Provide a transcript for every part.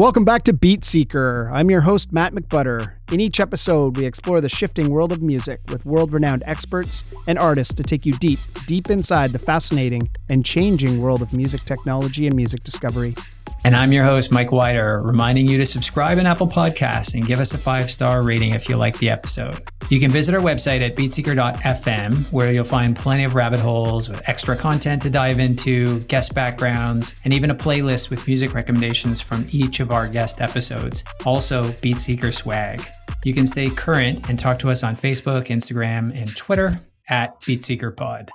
Welcome back to Beat Seeker. I'm your host, Matt McButter. In each episode, we explore the shifting world of music with world renowned experts and artists to take you deep, deep inside the fascinating and changing world of music technology and music discovery. And I'm your host, Mike Wider, reminding you to subscribe in Apple Podcasts and give us a five star rating if you like the episode. You can visit our website at beatseeker.fm, where you'll find plenty of rabbit holes with extra content to dive into, guest backgrounds, and even a playlist with music recommendations from each of our guest episodes. Also, Beatseeker swag. You can stay current and talk to us on Facebook, Instagram, and Twitter at BeatSeekerPod.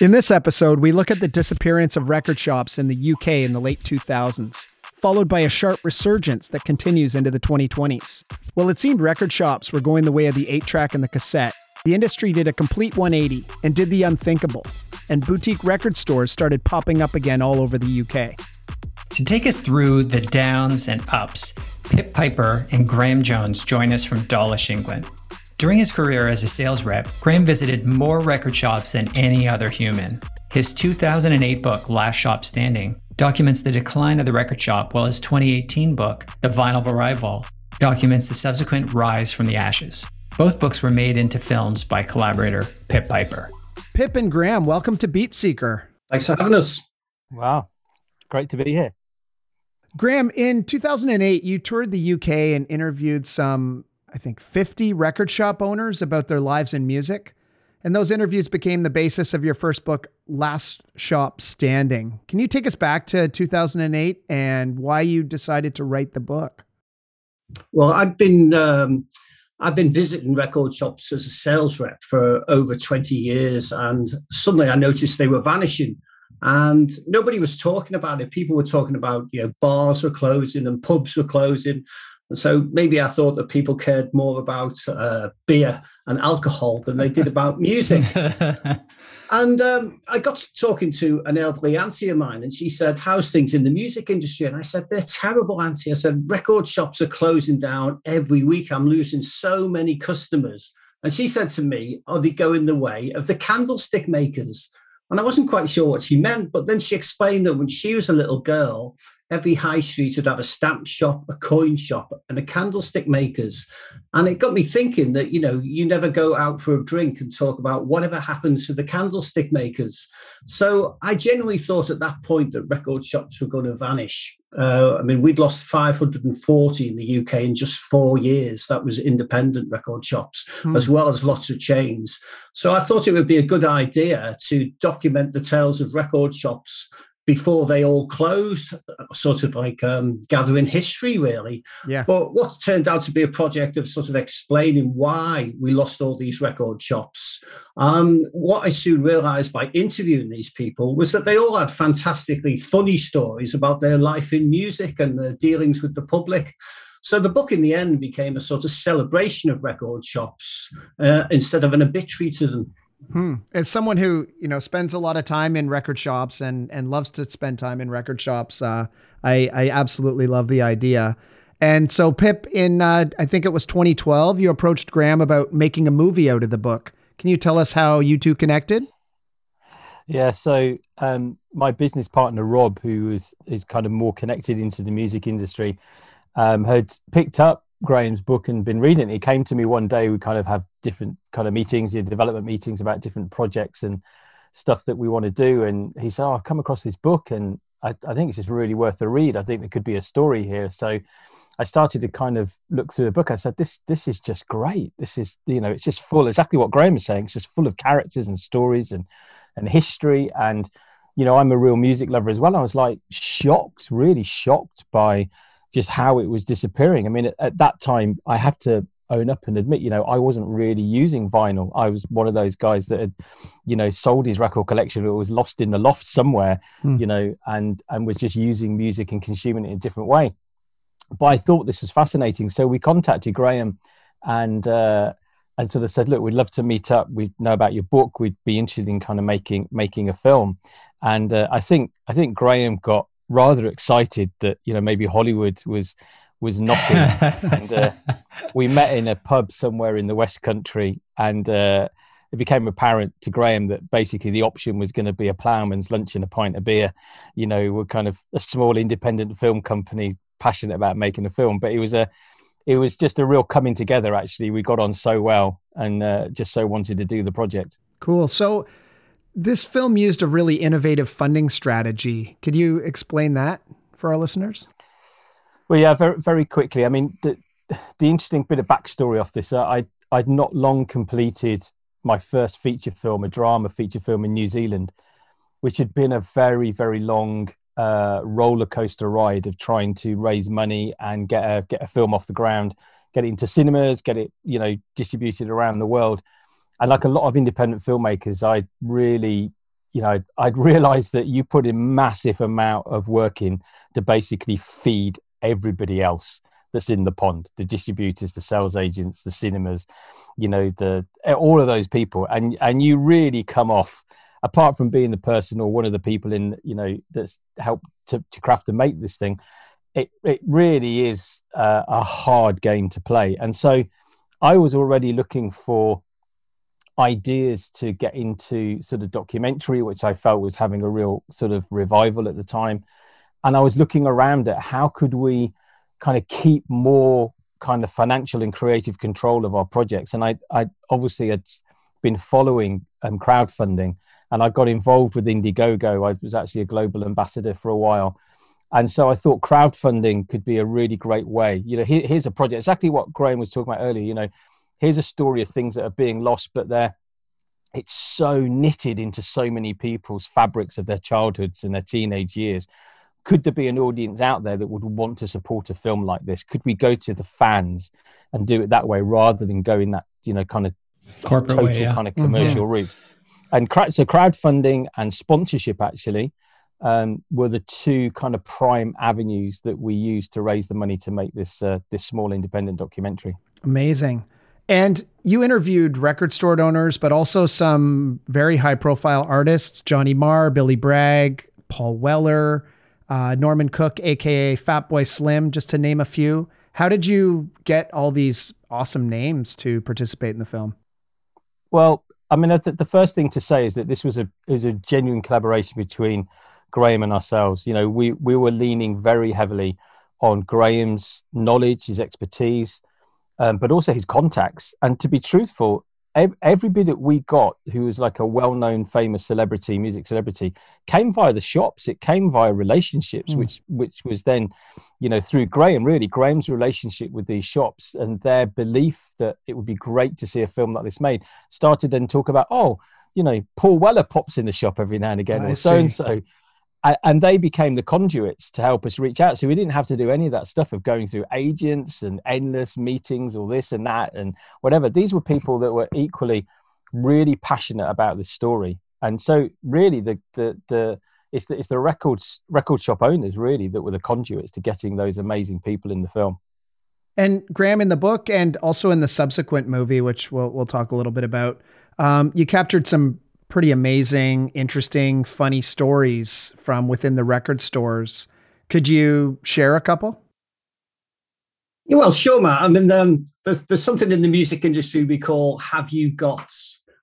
In this episode, we look at the disappearance of record shops in the UK in the late 2000s, followed by a sharp resurgence that continues into the 2020s. While it seemed record shops were going the way of the 8 track and the cassette, the industry did a complete 180 and did the unthinkable, and boutique record stores started popping up again all over the UK. To take us through the downs and ups, Pip Piper and Graham Jones join us from Dawlish, England. During his career as a sales rep, Graham visited more record shops than any other human. His 2008 book, Last Shop Standing, documents the decline of the record shop, while his 2018 book, The Vinyl Revival, documents the subsequent rise from the ashes. Both books were made into films by collaborator Pip Piper. Pip and Graham, welcome to Beat Seeker. Thanks for having us. Wow. Great to be here. Graham, in 2008, you toured the UK and interviewed some I think, 50 record shop owners about their lives in music. And those interviews became the basis of your first book, Last Shop Standing. Can you take us back to 2008 and why you decided to write the book? Well, I've been um, I've been visiting record shops as a sales rep for over 20 years, and suddenly I noticed they were vanishing, and nobody was talking about it. People were talking about you know bars were closing and pubs were closing, and so maybe I thought that people cared more about uh, beer and alcohol than they did about music. and um, I got to talking to an elderly auntie of mine, and she said, How's things in the music industry? And I said, They're terrible, auntie. I said, Record shops are closing down every week. I'm losing so many customers. And she said to me, Are they going the way of the candlestick makers? And I wasn't quite sure what she meant, but then she explained that when she was a little girl, every high street would have a stamp shop, a coin shop, and a candlestick makers. And it got me thinking that, you know, you never go out for a drink and talk about whatever happens to the candlestick makers. So I genuinely thought at that point that record shops were going to vanish. Uh, I mean, we'd lost 540 in the UK in just four years. That was independent record shops, hmm. as well as lots of chains. So I thought it would be a good idea to document the tales of record shops before they all closed, sort of like um, gathering history, really. Yeah. But what turned out to be a project of sort of explaining why we lost all these record shops. Um, what I soon realized by interviewing these people was that they all had fantastically funny stories about their life in music and their dealings with the public. So the book in the end became a sort of celebration of record shops uh, instead of an obituary to them. Hmm. As someone who you know spends a lot of time in record shops and and loves to spend time in record shops, uh, I I absolutely love the idea. And so, Pip, in uh, I think it was 2012, you approached Graham about making a movie out of the book. Can you tell us how you two connected? Yeah, so um, my business partner Rob, who is is kind of more connected into the music industry, um, had picked up Graham's book and been reading it. He came to me one day. We kind of have different kind of meetings, you know, development meetings about different projects and stuff that we want to do. And he said, "Oh, I've come across this book, and I, I think it's just really worth a read. I think there could be a story here." So I started to kind of look through the book. I said, "This this is just great. This is you know, it's just full exactly what Graham is saying. It's just full of characters and stories and and history and." You know, I'm a real music lover as well. I was like shocked, really shocked by just how it was disappearing. I mean, at, at, that time, I have to own up and admit, you know, I wasn't really using vinyl. I was one of those guys that had, you know, sold his record collection. It was lost in the loft somewhere, hmm. you know, and and was just using music and consuming it in a different way. But I thought this was fascinating, so we contacted Graham, and uh, and sort of said, look, we'd love to meet up. We know about your book. We'd be interested in kind of making making a film. And uh, I think I think Graham got rather excited that you know maybe Hollywood was was knocking, and uh, we met in a pub somewhere in the West Country, and uh, it became apparent to Graham that basically the option was going to be a ploughman's lunch and a pint of beer. You know, we're kind of a small independent film company passionate about making a film, but it was a it was just a real coming together. Actually, we got on so well and uh, just so wanted to do the project. Cool. So this film used a really innovative funding strategy. Could you explain that for our listeners? Well, yeah, very very quickly. I mean, the the interesting bit of backstory off this, uh, I I'd not long completed my first feature film, a drama feature film in New Zealand, which had been a very very long uh, roller coaster ride of trying to raise money and get a get a film off the ground, get it into cinemas, get it you know distributed around the world. And like a lot of independent filmmakers, I really, you know, I'd realized that you put in massive amount of work in to basically feed everybody else that's in the pond the distributors the sales agents the cinemas you know the all of those people. And and you really come off apart from being the person or one of the people in you know that's helped to, to craft and make this thing it it really is uh, a hard game to play. And so i was already looking for ideas to get into sort of documentary which i felt was having a real sort of revival at the time and i was looking around at how could we kind of keep more kind of financial and creative control of our projects and i i obviously had been following um, crowdfunding and I got involved with Indiegogo. I was actually a global ambassador for a while. And so I thought crowdfunding could be a really great way. You know, here, here's a project, exactly what Graham was talking about earlier. You know, here's a story of things that are being lost, but they're it's so knitted into so many people's fabrics of their childhoods and their teenage years. Could there be an audience out there that would want to support a film like this? Could we go to the fans and do it that way rather than go in that, you know, kind of corporate total way, yeah. kind of commercial mm-hmm. route? and so crowdfunding and sponsorship actually um, were the two kind of prime avenues that we used to raise the money to make this uh, this small independent documentary. Amazing. And you interviewed record store owners, but also some very high profile artists Johnny Marr, Billy Bragg, Paul Weller, uh, Norman Cook, AKA Fatboy Slim, just to name a few. How did you get all these awesome names to participate in the film? Well, I mean, the, the first thing to say is that this was a was a genuine collaboration between Graham and ourselves. You know, we we were leaning very heavily on Graham's knowledge, his expertise, um, but also his contacts. And to be truthful, everybody that we got who was like a well-known famous celebrity music celebrity came via the shops it came via relationships mm. which which was then you know through graham really graham's relationship with these shops and their belief that it would be great to see a film like this made started then talk about oh you know paul weller pops in the shop every now and again I or so and so and they became the conduits to help us reach out. So we didn't have to do any of that stuff of going through agents and endless meetings or this and that and whatever. These were people that were equally really passionate about this story. And so really the the the it's the, it's the records record shop owners really that were the conduits to getting those amazing people in the film. And Graham, in the book and also in the subsequent movie, which we'll we'll talk a little bit about, um, you captured some pretty amazing, interesting, funny stories from within the record stores. Could you share a couple? Yeah, well, sure, Matt. I mean, um, there's there's something in the music industry we call "Have you got,"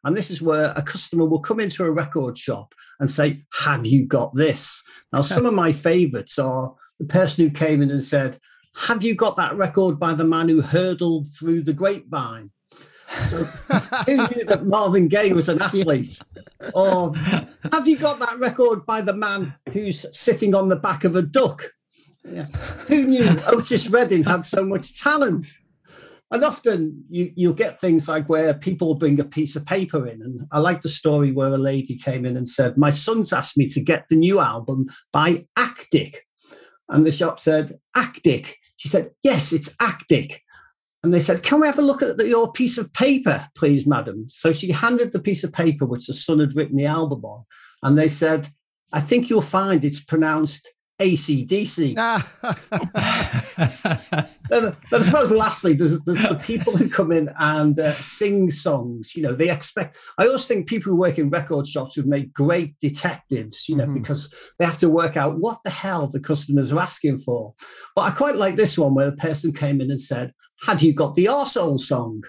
and this is where a customer will come into a record shop and say, "Have you got this?" Now, some of my favourites are the person who came in and said, "Have you got that record by the man who hurdled through the grapevine?" So who knew that Marvin Gaye was an athlete? Or have you got that record by the man who's sitting on the back of a duck? Yeah. Who knew Otis Redding had so much talent? And often you, you'll get things like where people bring a piece of paper in. And I like the story where a lady came in and said, My son's asked me to get the new album by Actic. And the shop said, Actic. She said, Yes, it's Actic. And they said, Can we have a look at the, your piece of paper, please, madam? So she handed the piece of paper which the son had written the album on. And they said, I think you'll find it's pronounced ACDC. but, I suppose lastly, there's, there's the people who come in and uh, sing songs. You know, they expect, I always think people who work in record shops would make great detectives, you know, mm-hmm. because they have to work out what the hell the customers are asking for. But I quite like this one where a person came in and said, have you got the arsehole song?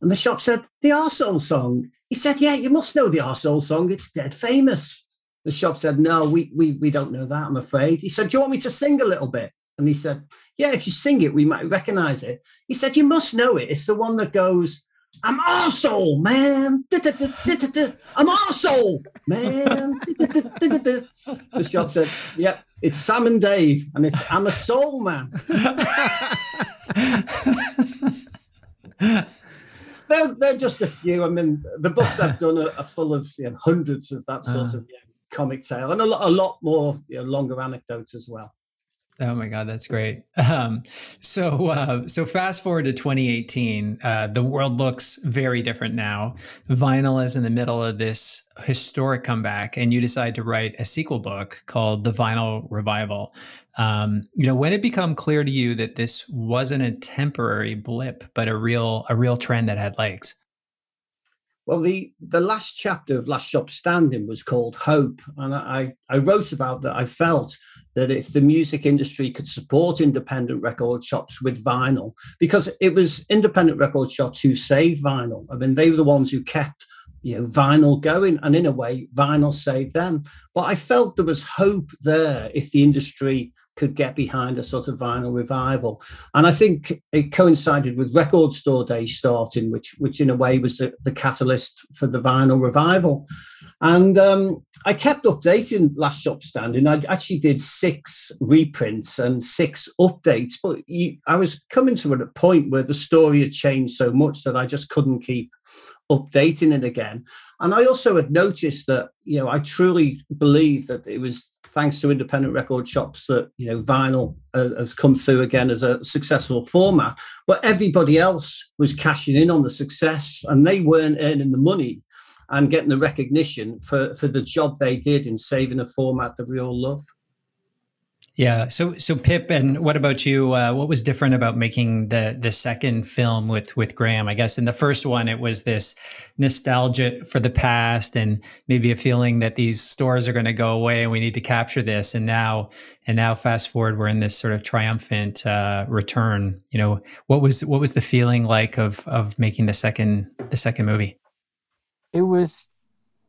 And the shop said, the arsehole song? He said, Yeah, you must know the Soul song. It's dead famous. The shop said, No, we, we, we don't know that, I'm afraid. He said, Do you want me to sing a little bit? And he said, Yeah, if you sing it, we might recognize it. He said, You must know it. It's the one that goes, I'm also, man. I'm also, man. This shop said, Yep, it's Sam and Dave, and it's I'm a Soul Man. they're, they're just a few. I mean, the books I've done are, are full of you know, hundreds of that sort uh. of you know, comic tale and a lot, a lot more you know, longer anecdotes as well. Oh my God, that's great. Um, so, uh, so fast forward to 2018, uh, the world looks very different now. Vinyl is in the middle of this historic comeback, and you decide to write a sequel book called The Vinyl Revival. Um, you know, when it become clear to you that this wasn't a temporary blip, but a real a real trend that had legs. Well, the, the last chapter of Last Shop Standing was called Hope. And I, I wrote about that. I felt that if the music industry could support independent record shops with vinyl, because it was independent record shops who saved vinyl. I mean, they were the ones who kept you know vinyl going and in a way vinyl saved them but i felt there was hope there if the industry could get behind a sort of vinyl revival. And I think it coincided with Record Store Day starting, which, which in a way was the, the catalyst for the vinyl revival. And um, I kept updating Last Shop Standing. I actually did six reprints and six updates, but you, I was coming to a point where the story had changed so much that I just couldn't keep updating it again. And I also had noticed that, you know, I truly believe that it was thanks to independent record shops that you know vinyl uh, has come through again as a successful format but everybody else was cashing in on the success and they weren't earning the money and getting the recognition for for the job they did in saving a format that we all love yeah. So, so Pip, and what about you? Uh, what was different about making the the second film with with Graham? I guess in the first one, it was this nostalgia for the past, and maybe a feeling that these stores are going to go away, and we need to capture this. And now, and now, fast forward, we're in this sort of triumphant uh, return. You know, what was what was the feeling like of of making the second the second movie? It was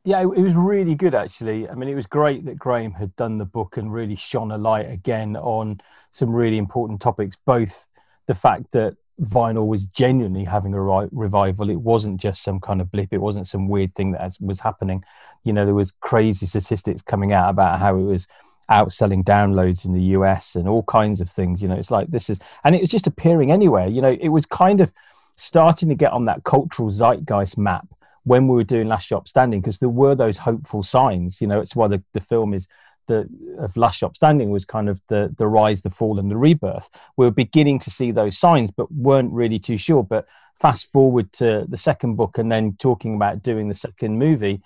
yeah, it, was really good actually. I mean, it was great that Graham had done the book and really shone a light again on some really important topics. Both the fact that vinyl was genuinely having a revival. It wasn't just some kind of blip. It wasn't some weird thing that was happening. You know, there was crazy statistics coming out about how it was outselling downloads in the US and all kinds of things. You know, it's like this is, and it was just appearing anywhere. You know, it was kind of starting to get on that cultural zeitgeist map when we were doing Last Shop Standing because there were those hopeful signs. You know, it's why the, the film is the of Last Shop Standing was kind of the the rise, the fall, and the rebirth. We were beginning to see those signs, but weren't really too sure. But fast forward to the second book, and then talking about doing the second movie,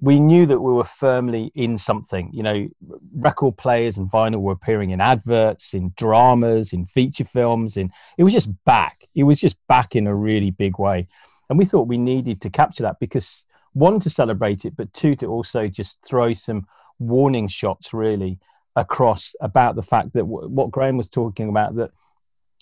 we knew that we were firmly in something. You know, record players and vinyl were appearing in adverts, in dramas, in feature films, in it was just back. It was just back in a really big way. And we thought we needed to capture that because one, to celebrate it, but two, to also just throw some warning shots really across about the fact that w- what Graham was talking about, that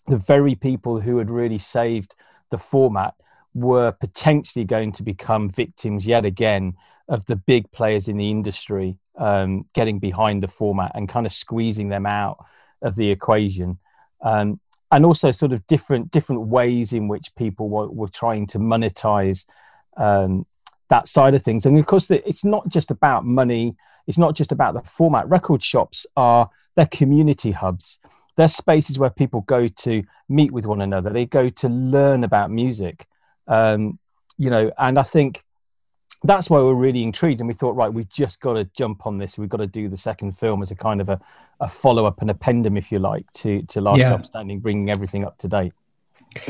the very people who had really saved the format were potentially going to become victims yet again of the big players in the industry um, getting behind the format and kind of squeezing them out of the equation. Um, and also sort of different different ways in which people were, were trying to monetize um, that side of things. And of course, it's not just about money. It's not just about the format. Record shops are they're community hubs. They're spaces where people go to meet with one another. They go to learn about music. Um, you know, and I think that's why we're really intrigued and we thought right we've just got to jump on this we've got to do the second film as a kind of a, a follow-up and appendum if you like to to last yeah. standing bringing everything up to date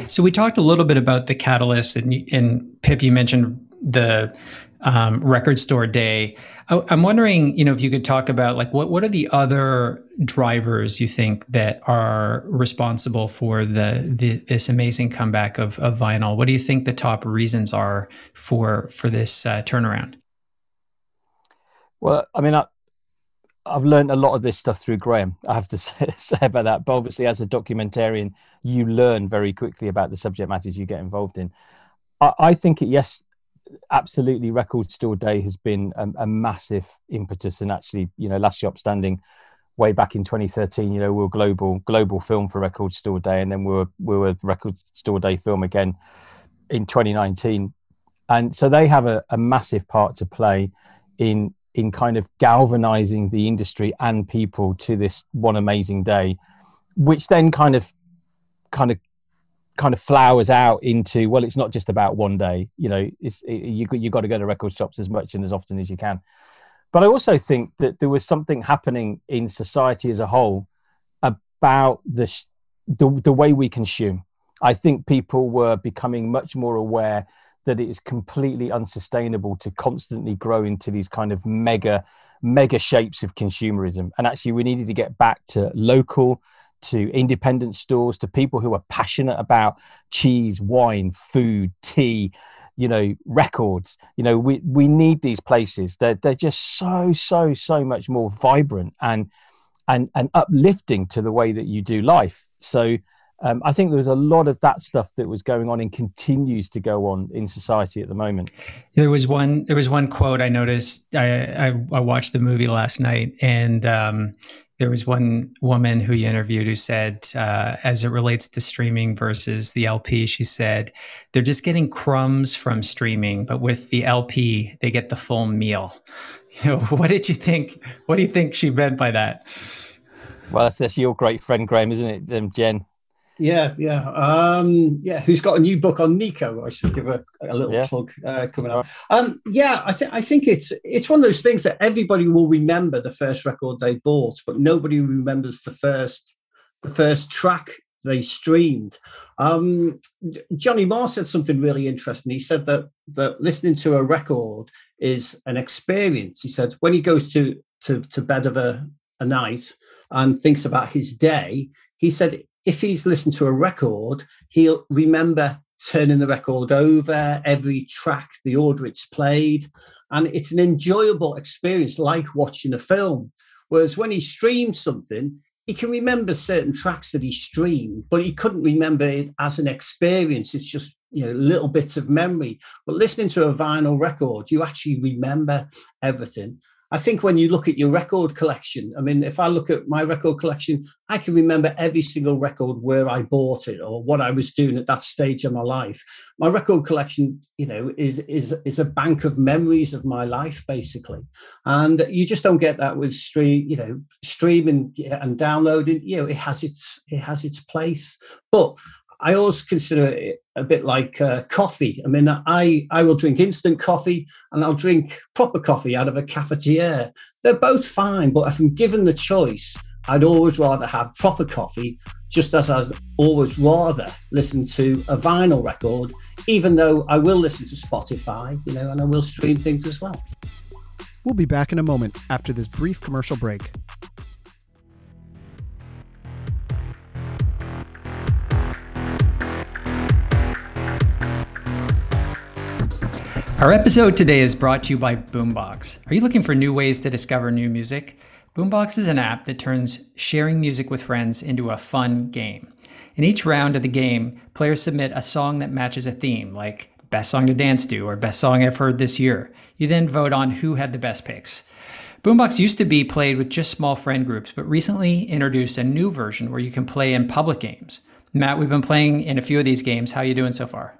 so we talked a little bit about the catalyst and, and pip you mentioned the um, record store day. I, am wondering, you know, if you could talk about like what what are the other drivers you think that are responsible for the, the this amazing comeback of, of vinyl? What do you think the top reasons are for for this uh, turnaround? Well, I mean, I, I've learned a lot of this stuff through Graham. I have to say, say, about that. But obviously, as a documentarian, you learn very quickly about the subject matters you get involved in. I, I think it, yes, absolutely, Record Store Day has been a, a, massive impetus, and actually, you know, Last Shop Standing, way back in 2013, you know, we were global global film for Record Store Day, and then we were we were Record Store Day film again in 2019, and so they have a, a massive part to play in in kind of galvanizing the industry and people to this one amazing day, which then kind of kind of kind of flowers out into well it's not just about one day you know it's it, you you got to go to record shops as much and as often as you can. But i also think that there was something happening in society as a whole about the the, the way we consume. I think people were becoming much more aware that it is completely unsustainable to constantly grow into these kind of mega mega shapes of consumerism. And actually we needed to get back to local to independent stores to people who are passionate about cheese, wine, food, tea, you know, records. You know, we we need these places. They're they're just so so so much more vibrant and and and uplifting to the way that you do life. So um, I think there was a lot of that stuff that was going on and continues to go on in society at the moment. There was one. There was one quote I noticed. I I, I watched the movie last night, and um, there was one woman who you interviewed who said, uh, as it relates to streaming versus the LP, she said they're just getting crumbs from streaming, but with the LP, they get the full meal. You know, what did you think? What do you think she meant by that? Well, that's, your great friend Graham, isn't it, um, Jen? Yeah, yeah, um, yeah. Who's got a new book on Nico? I should give a, a little yeah. plug uh, coming up. Um, yeah, I think I think it's it's one of those things that everybody will remember the first record they bought, but nobody remembers the first the first track they streamed. Um, Johnny Marr said something really interesting. He said that that listening to a record is an experience. He said when he goes to to, to bed of a, a night and thinks about his day, he said if he's listened to a record, he'll remember turning the record over, every track, the order it's played. And it's an enjoyable experience, like watching a film. Whereas when he streams something, he can remember certain tracks that he streamed, but he couldn't remember it as an experience. It's just you know little bits of memory. But listening to a vinyl record, you actually remember everything. I think when you look at your record collection, I mean, if I look at my record collection, I can remember every single record where I bought it or what I was doing at that stage of my life. My record collection, you know, is is is a bank of memories of my life, basically. And you just don't get that with stream, you know, streaming and downloading. You know, it has its it has its place, but I always consider it a bit like uh, coffee. I mean, I, I will drink instant coffee and I'll drink proper coffee out of a cafetiere. They're both fine, but if I'm given the choice, I'd always rather have proper coffee, just as I'd always rather listen to a vinyl record, even though I will listen to Spotify, you know, and I will stream things as well. We'll be back in a moment after this brief commercial break. Our episode today is brought to you by Boombox. Are you looking for new ways to discover new music? Boombox is an app that turns sharing music with friends into a fun game. In each round of the game, players submit a song that matches a theme, like best song to dance to or best song I've heard this year. You then vote on who had the best picks. Boombox used to be played with just small friend groups, but recently introduced a new version where you can play in public games. Matt, we've been playing in a few of these games. How are you doing so far?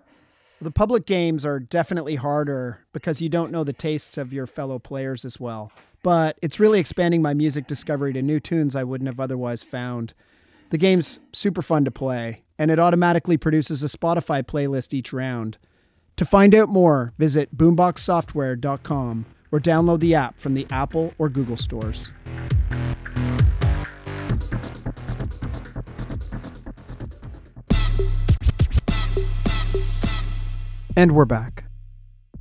The public games are definitely harder because you don't know the tastes of your fellow players as well. But it's really expanding my music discovery to new tunes I wouldn't have otherwise found. The game's super fun to play, and it automatically produces a Spotify playlist each round. To find out more, visit boomboxsoftware.com or download the app from the Apple or Google stores. And we're back.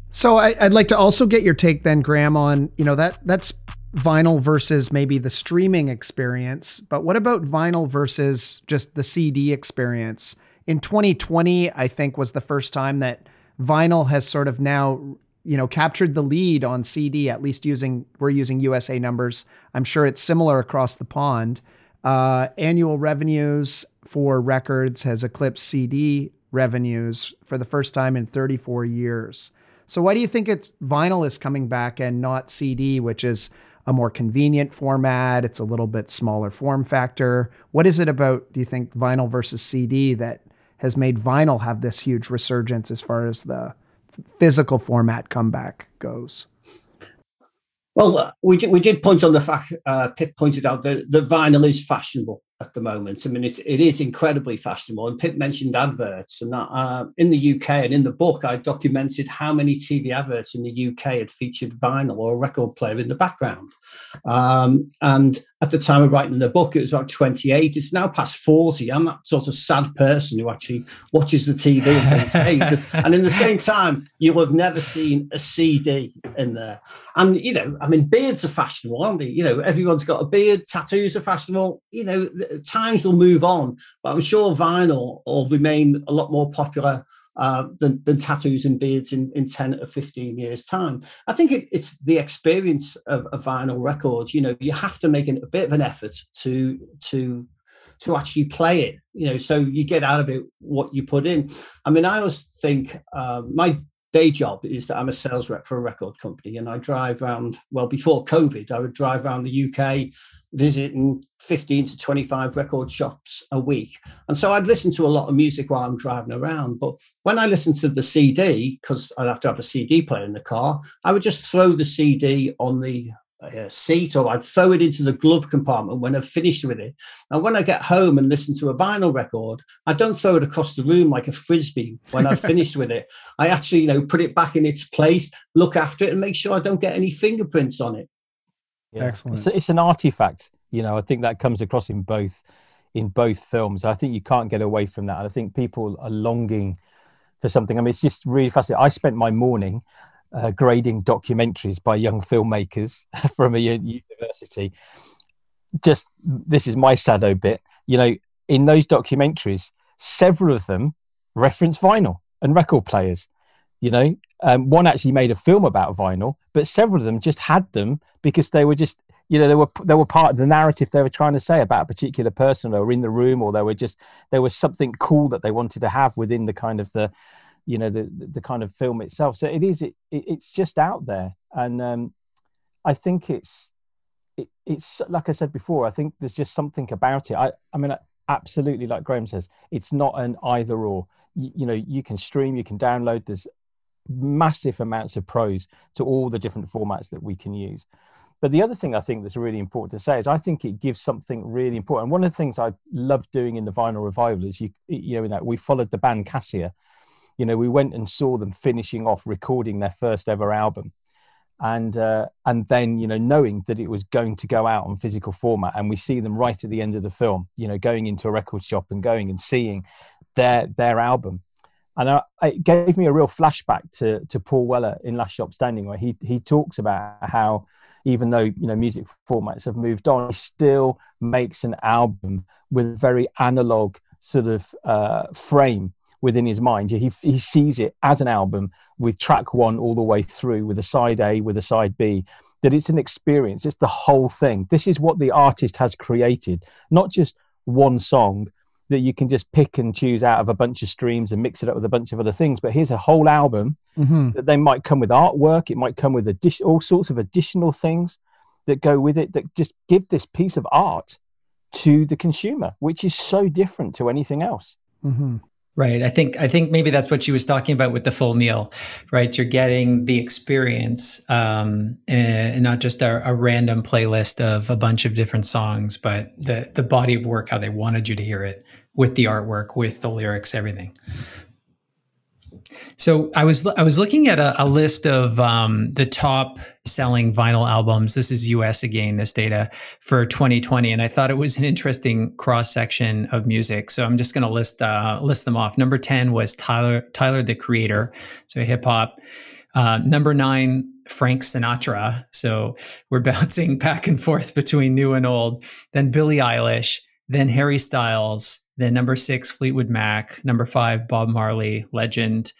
So I, would like to also get your take then, Graham, on you know that that's vinyl versus maybe the streaming experience. But what about vinyl versus just the CD experience? In 2020, I think was the first time that vinyl has sort of now you know captured the lead on CD. At least using we're using USA numbers. I'm sure it's similar across the pond. Uh, annual revenues for records has eclipsed CD revenues for the first time in 34 years. So why do you think it's vinyl is coming back and not CD, which is a more convenient format? It's a little bit smaller form factor. What is it about, do you think, vinyl versus CD that has made vinyl have this huge resurgence as far as the physical format comeback goes? Well, uh, we did, we did point on the fact, uh, Pip pointed out that, that vinyl is fashionable at the moment. I mean, it's, it is incredibly fashionable. And Pip mentioned adverts, and that uh, in the UK and in the book, I documented how many TV adverts in the UK had featured vinyl or a record player in the background. Um, and at the time of writing the book, it was about 28. It's now past 40. I'm that sort of sad person who actually watches the TV. and in the same time, you'll have never seen a CD in there. And, you know, I mean, beards are fashionable, aren't they? You know, everyone's got a beard, tattoos are fashionable. You know, times will move on, but I'm sure vinyl will remain a lot more popular uh, than, than, tattoos and beards in, in 10 or 15 years time. I think it, it's the experience of a vinyl record you know you have to make an, a bit of an effort to to to actually play it you know so you get out of it what you put in. I mean i always think uh, my day job is that i'm a sales rep for a record company and i drive around well before covid i would drive around the uk visiting 15 to 25 record shops a week. And so I'd listen to a lot of music while I'm driving around. But when I listened to the CD, because I'd have to have a CD player in the car, I would just throw the CD on the uh, seat or I'd throw it into the glove compartment when I've finished with it. And when I get home and listen to a vinyl record, I don't throw it across the room like a frisbee when I've finished with it. I actually, you know, put it back in its place, look after it and make sure I don't get any fingerprints on it. Yeah. Excellent. It's, it's, an artifact. You know, I think that comes across in both in both films. I think you can't get away from that. I think people are longing for something. I mean, it's just really fascinating. I spent my morning uh, grading documentaries by young filmmakers from a university. Just this is my sado bit. You know, in those documentaries, several of them reference vinyl and record players. You know, um, one actually made a film about vinyl, but several of them just had them because they were just, you know, they were they were part of the narrative they were trying to say about a particular person, or in the room, or they were just there was something cool that they wanted to have within the kind of the, you know, the the kind of film itself. So it is it, it's just out there, and um, I think it's it, it's like I said before. I think there's just something about it. I I mean, absolutely, like Graham says, it's not an either or. You, you know, you can stream, you can download. There's massive amounts of pros to all the different formats that we can use. But the other thing I think that's really important to say is I think it gives something really important. One of the things I love doing in the vinyl revival is you you know that we followed the band Cassia. You know, we went and saw them finishing off recording their first ever album. And uh, and then you know knowing that it was going to go out on physical format, and we see them right at the end of the film, you know, going into a record shop and going and seeing their their album, and I, it gave me a real flashback to to Paul Weller in Last Shop Standing, where he he talks about how even though you know music formats have moved on, he still makes an album with a very analog sort of uh, frame within his mind. He he sees it as an album with track one all the way through, with a side A, with a side B. That it's an experience. It's the whole thing. This is what the artist has created, not just one song that you can just pick and choose out of a bunch of streams and mix it up with a bunch of other things. But here's a whole album mm-hmm. that they might come with artwork. It might come with addition, all sorts of additional things that go with it that just give this piece of art to the consumer, which is so different to anything else. Mm-hmm. Right. I think I think maybe that's what she was talking about with the full meal, right? You're getting the experience, um, and not just a, a, random playlist of a bunch of different songs, but the the body of work, how they wanted you to hear it, with the artwork, with the lyrics, everything. So I was I was looking at a, a list of um, the top selling vinyl albums. This is U.S. again, this data for 2020, and I thought it was an interesting cross section of music. So I'm just going to list uh, list them off. Number 10 was Tyler Tyler the Creator, so hip hop. Uh, number nine, Frank Sinatra. So we're bouncing back and forth between new and old. Then Billie Eilish. Then Harry Styles. Then number six, Fleetwood Mac. Number five, Bob Marley, Legend.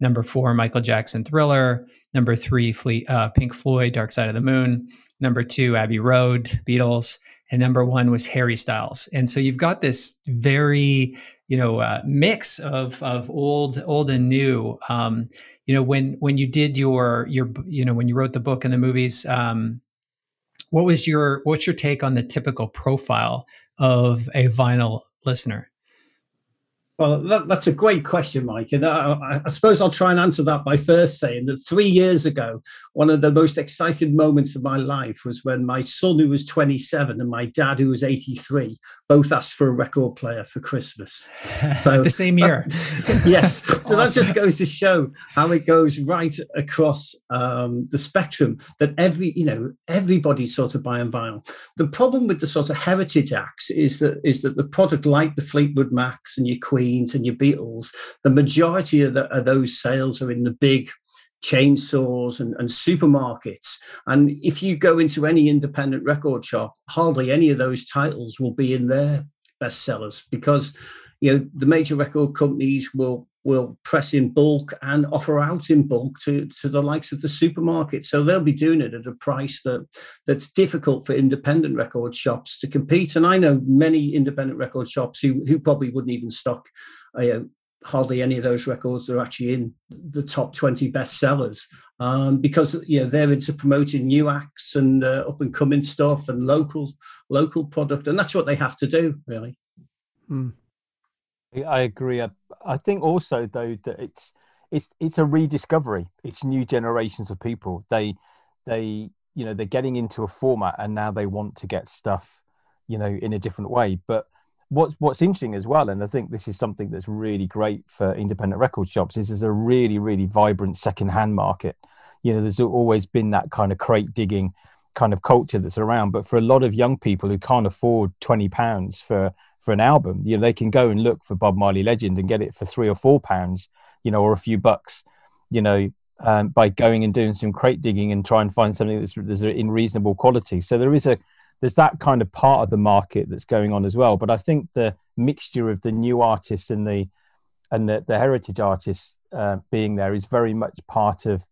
Number four, Michael Jackson, Thriller. Number three, Fleet, uh, Pink Floyd, Dark Side of the Moon. Number two, Abbey Road, Beatles. And number one was Harry Styles. And so you've got this very you know uh, mix of of old old and new. Um, you know when when you did your your you know when you wrote the book and the movies. Um, what was your what's your take on the typical profile of a vinyl listener? Well, that, that's a great question, Mike. And I, I, suppose I'll try and answer that by first saying that three years ago, one of the most exciting moments of my life was when my son, who was 27, and my dad, who was 83, both asked for a record player for Christmas. So the same year. That, yes. So awesome. that just goes to show how it goes right across um, the spectrum that every, you know, everybody's sort of buying vinyl. The problem with the sort of heritage acts is that is that the product like the Fleetwood Macs and your Queens and your Beatles, the majority of, the, of those sales are in the big chainsaws and, and, supermarkets. And if you go into any independent record shop, hardly any of those titles will be in their bestsellers because you know the major record companies will will press in bulk and offer out in bulk to, to the likes of the supermarket. So they'll be doing it at a price that that's difficult for independent record shops to compete. And I know many independent record shops who, who probably wouldn't even stock uh, hardly any of those records that are actually in the top 20 bestsellers um, because you know they're into promoting new acts and uh, up and coming stuff and local local product and that's what they have to do really hmm. I agree. I, I think also though that it's it's it's a rediscovery. It's new generations of people. They they you know they're getting into a format and now they want to get stuff you know in a different way. But what's what's interesting as well, and I think this is something that's really great for independent record shops, is there's a really really vibrant second-hand market. You know, there's always been that kind of crate digging kind of culture that's around, but for a lot of young people who can't afford twenty pounds for for an album, you know, they can go and look for Bob Marley Legend and get it for three or four pounds, you know, or a few bucks, you know, um, by going and doing some crate digging and try and find something that's, that's in reasonable quality. So there is a there's that kind of part of the market that's going on as well. But I think the mixture of the new artists and the and the, the heritage artists uh, being there is very much part of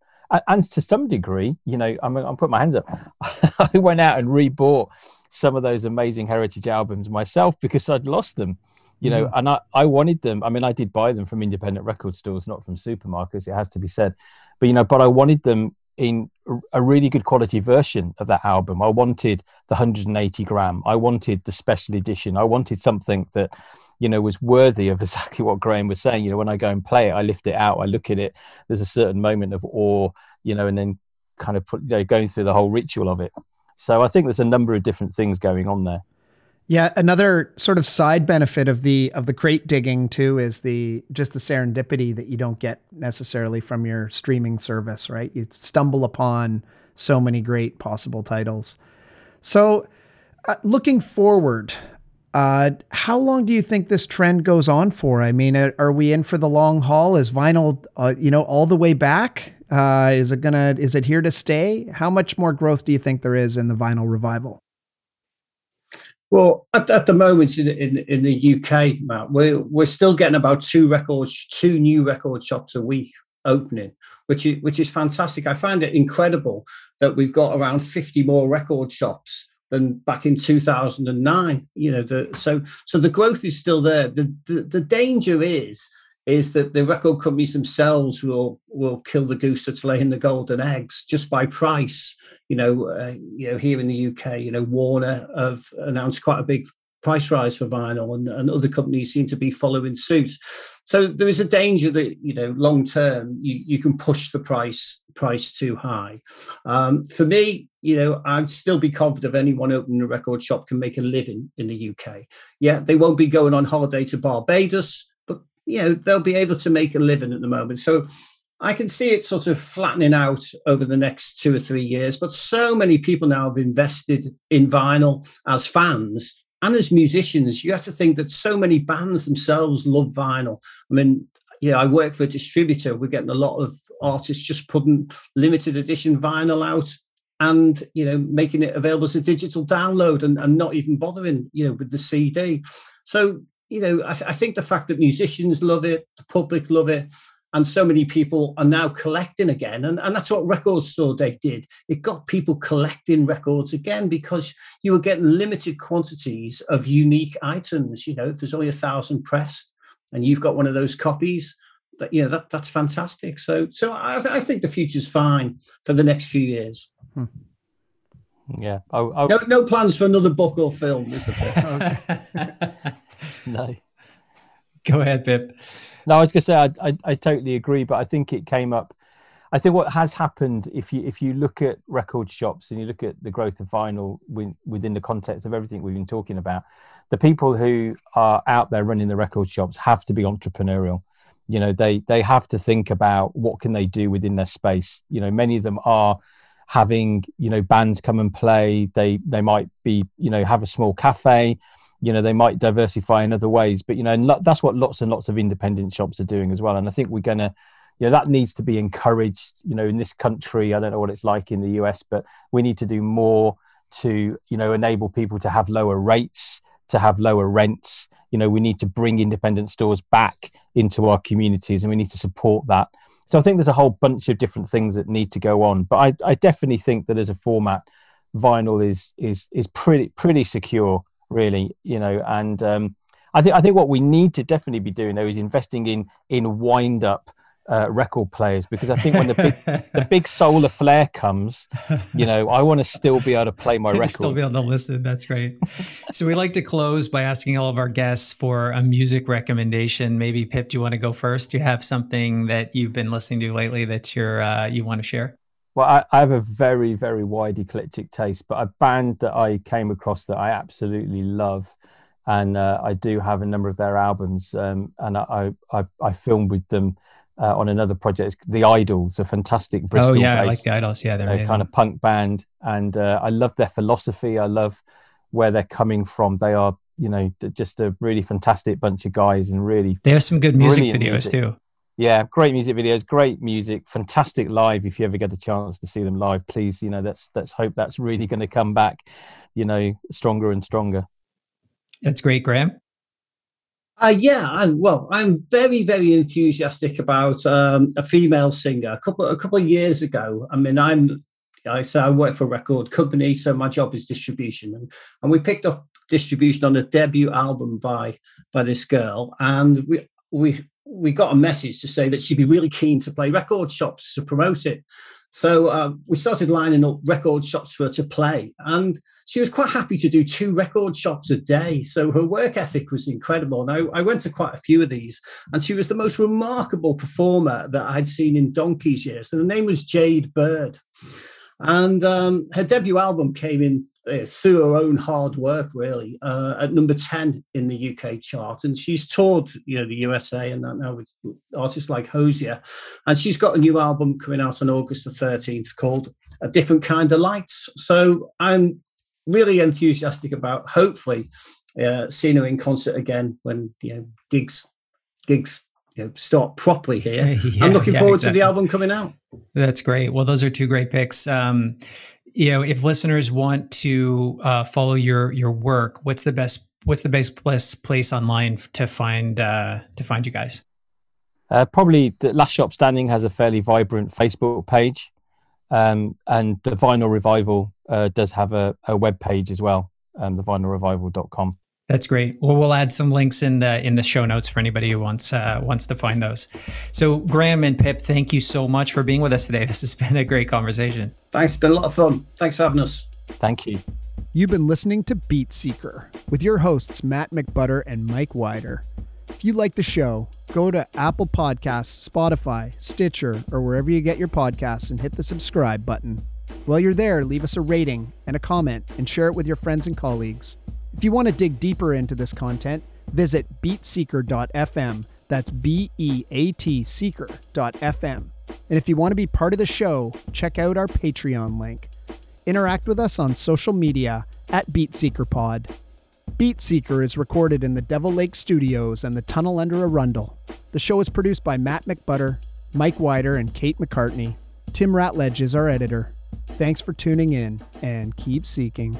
and to some degree, you know, I'm, I'm putting my hands up. I went out and rebought some of those amazing heritage albums myself because I'd lost them, you know, mm-hmm. and I, I wanted them. I mean, I did buy them from independent record stores, not from supermarkets, it has to be said. But, you know, but I wanted them in a really good quality version of that album. I wanted the 180 gram. I wanted the special edition. I wanted something that, you know, was worthy of exactly what Graham was saying. You know, when I go and play it, I lift it out, I look at it. There's a certain moment of awe, you know, and then kind of put, you know, going through the whole ritual of it. So I think there's a number of different things going on there. Yeah, another sort of side benefit of the of the crate digging too is the just the serendipity that you don't get necessarily from your streaming service, right? You stumble upon so many great possible titles. So, uh, looking forward, uh, how long do you think this trend goes on for? I mean, are, are we in for the long haul? Is vinyl, uh, you know, all the way back? Uh, is it gonna? Is it here to stay? How much more growth do you think there is in the vinyl revival? Well, at, at the moment in, in, in the UK, Matt, we're we're still getting about two records, two new record shops a week opening, which is which is fantastic. I find it incredible that we've got around fifty more record shops than back in 2009 you know the so so the growth is still there the, the the danger is is that the record companies themselves will will kill the goose that's laying the golden eggs just by price you know, uh, you know, here in the UK, you know, Warner have announced quite a big price rise for vinyl, and, and other companies seem to be following suit. So there is a danger that you know, long term, you, you can push the price price too high. Um, for me, you know, I'd still be confident anyone opening a record shop can make a living in the UK. Yeah, they won't be going on holiday to Barbados, you know, they'll be able to make a living at the moment. So I can see it sort of flattening out over the next two or three years. But so many people now have invested in vinyl as fans and as musicians. You have to think that so many bands themselves love vinyl. I mean, yeah, I work for a distributor. We're getting a lot of artists just putting limited edition vinyl out and you know making it available as a digital download and, and not even bothering you know with the CD. So you know, I, th- I think the fact that musicians love it, the public love it, and so many people are now collecting again and, and that's what record store day did it got people collecting records again because you were getting limited quantities of unique items you know if there's only a thousand pressed and you've got one of those copies, that you know that that's fantastic. So so I, th- I think the future's fine for the next few years. Hmm. Yeah. Oh, oh. No, no plans for another book or film, is there? no. Go ahead, Pip. No, I was going to say I, I, I totally agree, but I think it came up. I think what has happened, if you if you look at record shops and you look at the growth of vinyl within the context of everything we've been talking about, the people who are out there running the record shops have to be entrepreneurial. You know, they they have to think about what can they do within their space. You know, many of them are having you know bands come and play. They they might be you know have a small cafe you know they might diversify in other ways but you know and that's what lots and lots of independent shops are doing as well and i think we're going to you know that needs to be encouraged you know in this country. I don't know what it's like in the us but we need to do more to you know enable people to have lower rates to have lower rents. You know we need to bring independent stores back into our communities and we need to support that. So i think there's a whole bunch of different things that need to go on but i, I definitely think that as a format vinyl is is is pretty pretty secure really, you know, and um, I think I think what we need to definitely be doing though is investing in in wind up uh, record players because I think when the big the big solar flare comes, you know, I want to still be able to play my records. Still be on the listen. That's great. so we like to close by asking all of our guests for a music recommendation. Maybe Pip, do you want to go first? Do you have something that you've been listening to lately that you're uh, you want to share? Well, I, I, have a very, very wide eclectic taste, but a band that I came across that I absolutely love, and uh, I do have a number of their albums, um, and I, I, I filmed with them uh, on another project, The Idles, a fantastic Bristol. Oh yeah, I like The Idles. Yeah, they're uh, kind of punk band, and uh, I love their philosophy. I love where they're coming from. They are, you know, just a really fantastic bunch of guys, and really they have some good music videos music. too yeah great music videos great music fantastic live. If you ever get a chance to see them live please you know let's let's hope that's really going to come back you know stronger and stronger. That's great graham. Uh, yeah, and well, I'm very, very enthusiastic about um, a female singer. A couple, a couple of years ago, I mean, I'm, I say I work for a record company, so my job is distribution, and, and we picked up distribution on a debut album by by this girl, and we we we got a message to say that she'd be really keen to play record shops to promote it. So uh, we started lining up record shops for her to play, and she was quite happy to do two record shops a day. So her work ethic was incredible. And I, I went to quite a few of these, and she was the most remarkable performer that I'd seen in donkey's years. And her name was Jade Bird. And um, her debut album came in through her own hard work, really, uh, at number 10 in the UK chart. And she's toured, you know, the USA and that now with artists like Hozier. And she's got a new album coming out on August the 13th called A Different Kind of Lights. So I'm really enthusiastic about hopefully uh, seeing her in concert again when, you know, gigs, gigs you know, start properly here. yeah, I'm looking yeah, forward exactly. to the album coming out. That's great. Well, those are two great picks. Um, you know, if listeners want to uh, follow your your work, what's the best what's the best place place online to find uh, to find you guys? Uh, probably the Last Shop Standing has a fairly vibrant Facebook page, um, and the Vinyl Revival uh, does have a, a web page as well, um, thevinylrevival.com. That's great. Well, we'll add some links in the in the show notes for anybody who wants uh, wants to find those. So, Graham and Pip, thank you so much for being with us today. This has been a great conversation. Thanks. It's been a lot of fun. Thanks for having us. Thank you. You've been listening to Beat Seeker with your hosts Matt McButter and Mike Wider. If you like the show, go to Apple Podcasts, Spotify, Stitcher, or wherever you get your podcasts and hit the subscribe button. While you're there, leave us a rating and a comment and share it with your friends and colleagues. If you want to dig deeper into this content, visit beatseeker.fm. That's B E A T seeker.fm. And if you want to be part of the show, check out our Patreon link. Interact with us on social media at BeatSeekerPod. BeatSeeker is recorded in the Devil Lake Studios and the Tunnel Under Arundel. The show is produced by Matt McButter, Mike Wider, and Kate McCartney. Tim Ratledge is our editor. Thanks for tuning in and keep seeking.